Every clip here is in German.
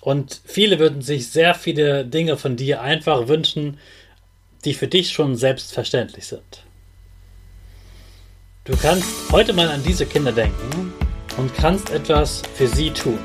Und viele würden sich sehr viele Dinge von dir einfach wünschen, die für dich schon selbstverständlich sind. Du kannst heute mal an diese Kinder denken und kannst etwas für sie tun.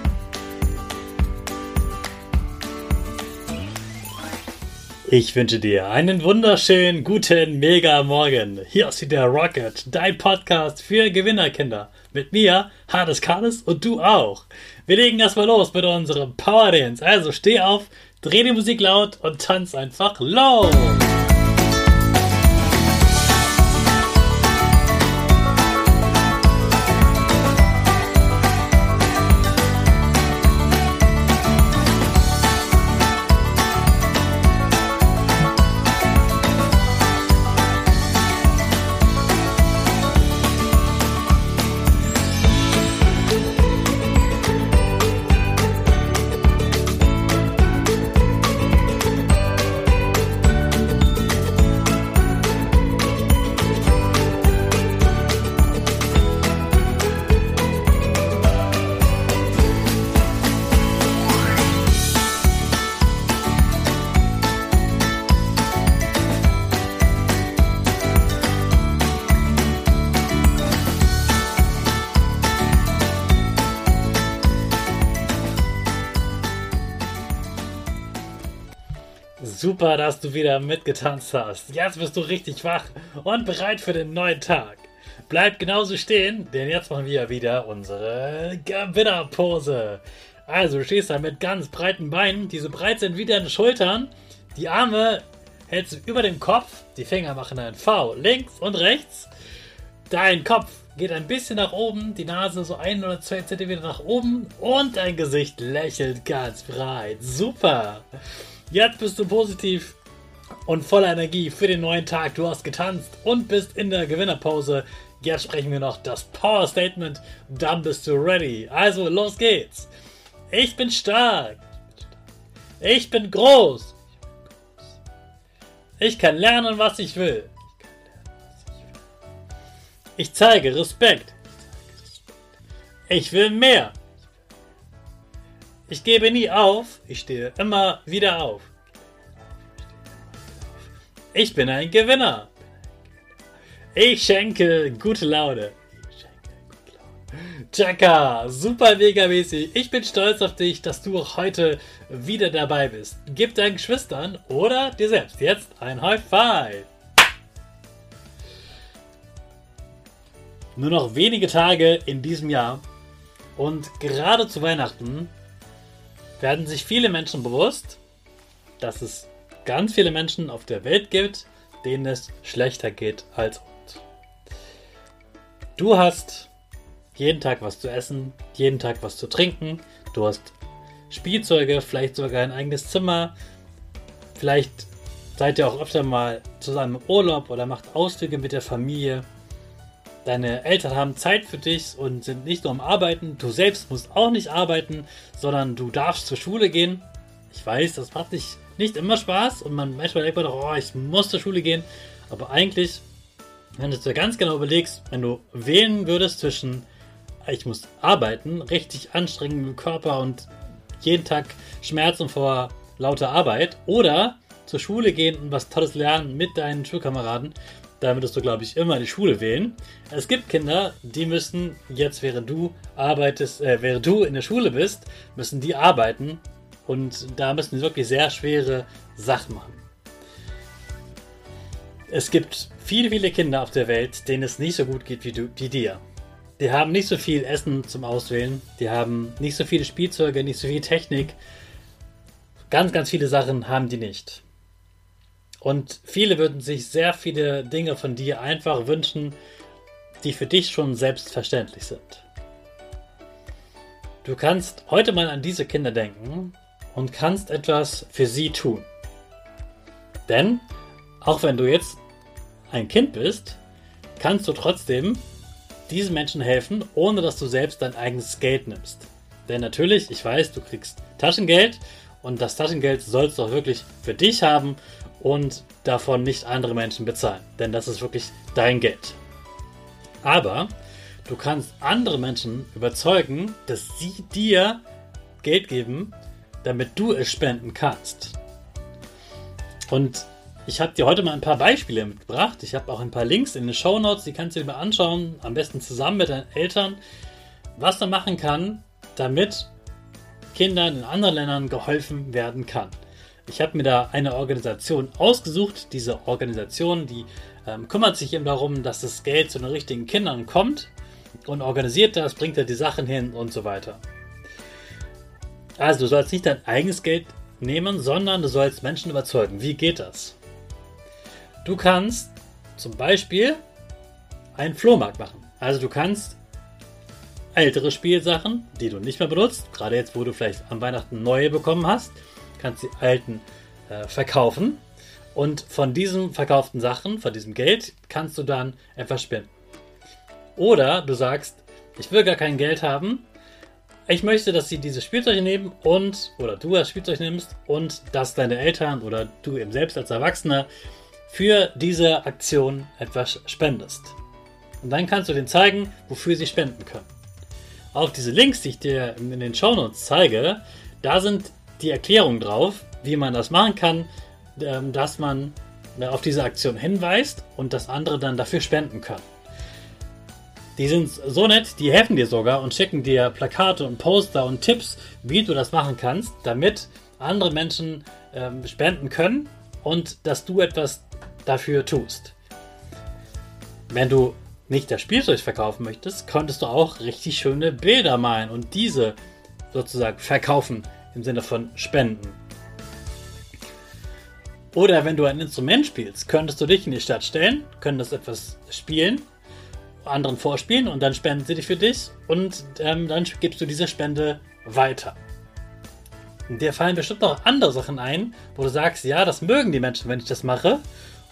Ich wünsche dir einen wunderschönen guten Mega Morgen. Hier ist wieder Rocket, dein Podcast für Gewinnerkinder. Mit mir, Hades Kades und du auch. Wir legen erstmal los mit unserem Power Dance. Also steh auf, dreh die Musik laut und tanz einfach los. Super, dass du wieder mitgetanzt hast. Jetzt bist du richtig wach und bereit für den neuen Tag. Bleib genauso stehen, denn jetzt machen wir wieder unsere Gewinnerpose. Also, du stehst da mit ganz breiten Beinen, die so breit sind wie deine Schultern. Die Arme hältst du über dem Kopf, die Finger machen ein V links und rechts. Dein Kopf geht ein bisschen nach oben, die Nase so ein oder zwei Zentimeter nach oben und dein Gesicht lächelt ganz breit. Super! Jetzt bist du positiv und voller Energie für den neuen Tag. Du hast getanzt und bist in der Gewinnerpause. Jetzt sprechen wir noch das Power Statement. Dann bist du ready. Also los geht's. Ich bin stark. Ich bin groß. Ich kann lernen, was ich will. Ich zeige Respekt. Ich will mehr. Ich gebe nie auf, ich stehe immer wieder auf. Ich bin ein Gewinner. Ich schenke gute Laune. Chaka, super mega mäßig. Ich bin stolz auf dich, dass du auch heute wieder dabei bist. Gib deinen Geschwistern oder dir selbst jetzt ein High Five. Nur noch wenige Tage in diesem Jahr und gerade zu Weihnachten werden sich viele Menschen bewusst, dass es ganz viele Menschen auf der Welt gibt, denen es schlechter geht als uns. Du hast jeden Tag was zu essen, jeden Tag was zu trinken, du hast Spielzeuge, vielleicht sogar ein eigenes Zimmer, vielleicht seid ihr auch öfter mal zusammen im Urlaub oder macht Ausflüge mit der Familie. Deine Eltern haben Zeit für dich und sind nicht nur am Arbeiten. Du selbst musst auch nicht arbeiten, sondern du darfst zur Schule gehen. Ich weiß, das macht nicht, nicht immer Spaß und man manchmal denkt man, oh, ich muss zur Schule gehen. Aber eigentlich, wenn du dir ganz genau überlegst, wenn du wählen würdest zwischen, ich muss arbeiten, richtig anstrengend im Körper und jeden Tag Schmerzen vor lauter Arbeit oder zur Schule gehen und was Tolles lernen mit deinen Schulkameraden, da würdest du, glaube ich, immer die Schule wählen. Es gibt Kinder, die müssen jetzt, während du arbeitest, äh, während du in der Schule bist, müssen die arbeiten und da müssen sie wirklich sehr schwere Sachen machen. Es gibt viele, viele Kinder auf der Welt, denen es nicht so gut geht wie, du, wie dir. Die haben nicht so viel Essen zum Auswählen, die haben nicht so viele Spielzeuge, nicht so viel Technik. Ganz, ganz viele Sachen haben die nicht. Und viele würden sich sehr viele Dinge von dir einfach wünschen, die für dich schon selbstverständlich sind. Du kannst heute mal an diese Kinder denken und kannst etwas für sie tun. Denn auch wenn du jetzt ein Kind bist, kannst du trotzdem diesen Menschen helfen, ohne dass du selbst dein eigenes Geld nimmst. Denn natürlich, ich weiß, du kriegst Taschengeld und das Taschengeld sollst du auch wirklich für dich haben und davon nicht andere Menschen bezahlen. Denn das ist wirklich dein Geld. Aber du kannst andere Menschen überzeugen, dass sie dir Geld geben, damit du es spenden kannst. Und ich habe dir heute mal ein paar Beispiele mitgebracht. Ich habe auch ein paar Links in den Show Notes, die kannst du dir mal anschauen, am besten zusammen mit deinen Eltern, was man machen kann, damit Kindern in anderen Ländern geholfen werden kann. Ich habe mir da eine Organisation ausgesucht. Diese Organisation, die ähm, kümmert sich eben darum, dass das Geld zu den richtigen Kindern kommt und organisiert das, bringt da die Sachen hin und so weiter. Also du sollst nicht dein eigenes Geld nehmen, sondern du sollst Menschen überzeugen. Wie geht das? Du kannst zum Beispiel einen Flohmarkt machen. Also du kannst ältere Spielsachen, die du nicht mehr benutzt, gerade jetzt, wo du vielleicht an Weihnachten neue bekommen hast, kannst die alten äh, verkaufen. Und von diesen verkauften Sachen, von diesem Geld, kannst du dann etwas spenden. Oder du sagst, ich will gar kein Geld haben. Ich möchte, dass sie dieses Spielzeug nehmen und, oder du das Spielzeug nimmst und dass deine Eltern oder du eben selbst als Erwachsener für diese Aktion etwas spendest. Und dann kannst du denen zeigen, wofür sie spenden können. Auf diese Links, die ich dir in den Shownotes zeige, da sind die Erklärungen drauf, wie man das machen kann, ähm, dass man äh, auf diese Aktion hinweist und dass andere dann dafür spenden können. Die sind so nett, die helfen dir sogar und schicken dir Plakate und Poster und Tipps, wie du das machen kannst, damit andere Menschen ähm, spenden können und dass du etwas dafür tust. Wenn du nicht das Spielzeug verkaufen möchtest, könntest du auch richtig schöne Bilder malen und diese sozusagen verkaufen im Sinne von spenden. Oder wenn du ein Instrument spielst, könntest du dich in die Stadt stellen, könntest etwas spielen anderen vorspielen und dann spenden sie dich für dich und ähm, dann gibst du diese Spende weiter. Dir fallen bestimmt noch andere Sachen ein, wo du sagst, ja, das mögen die Menschen, wenn ich das mache.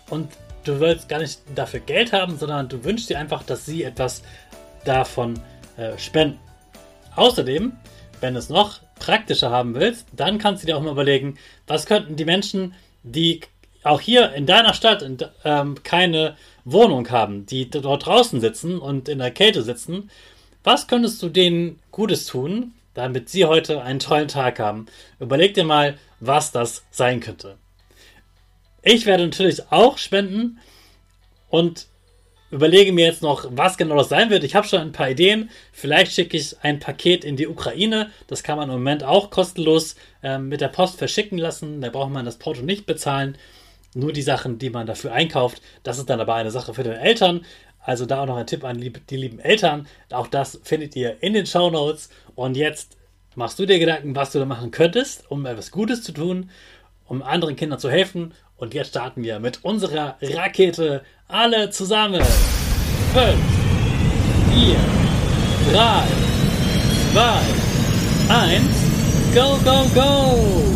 Und du willst gar nicht dafür Geld haben, sondern du wünschst dir einfach, dass sie etwas davon äh, spenden. Außerdem, wenn du es noch praktischer haben willst, dann kannst du dir auch mal überlegen, was könnten die Menschen, die auch hier in deiner Stadt ähm, keine Wohnung haben, die dort draußen sitzen und in der Kälte sitzen, was könntest du denen Gutes tun, damit sie heute einen tollen Tag haben? Überleg dir mal, was das sein könnte. Ich werde natürlich auch spenden und überlege mir jetzt noch, was genau das sein wird. Ich habe schon ein paar Ideen. Vielleicht schicke ich ein Paket in die Ukraine. Das kann man im Moment auch kostenlos äh, mit der Post verschicken lassen. Da braucht man das Porto nicht bezahlen nur die Sachen, die man dafür einkauft. Das ist dann aber eine Sache für die Eltern. Also da auch noch ein Tipp an die lieben Eltern. Auch das findet ihr in den Show Notes. Und jetzt machst du dir Gedanken, was du da machen könntest, um etwas Gutes zu tun, um anderen Kindern zu helfen. Und jetzt starten wir mit unserer Rakete alle zusammen. 5, 4, 3, 2, 1, go, go, go!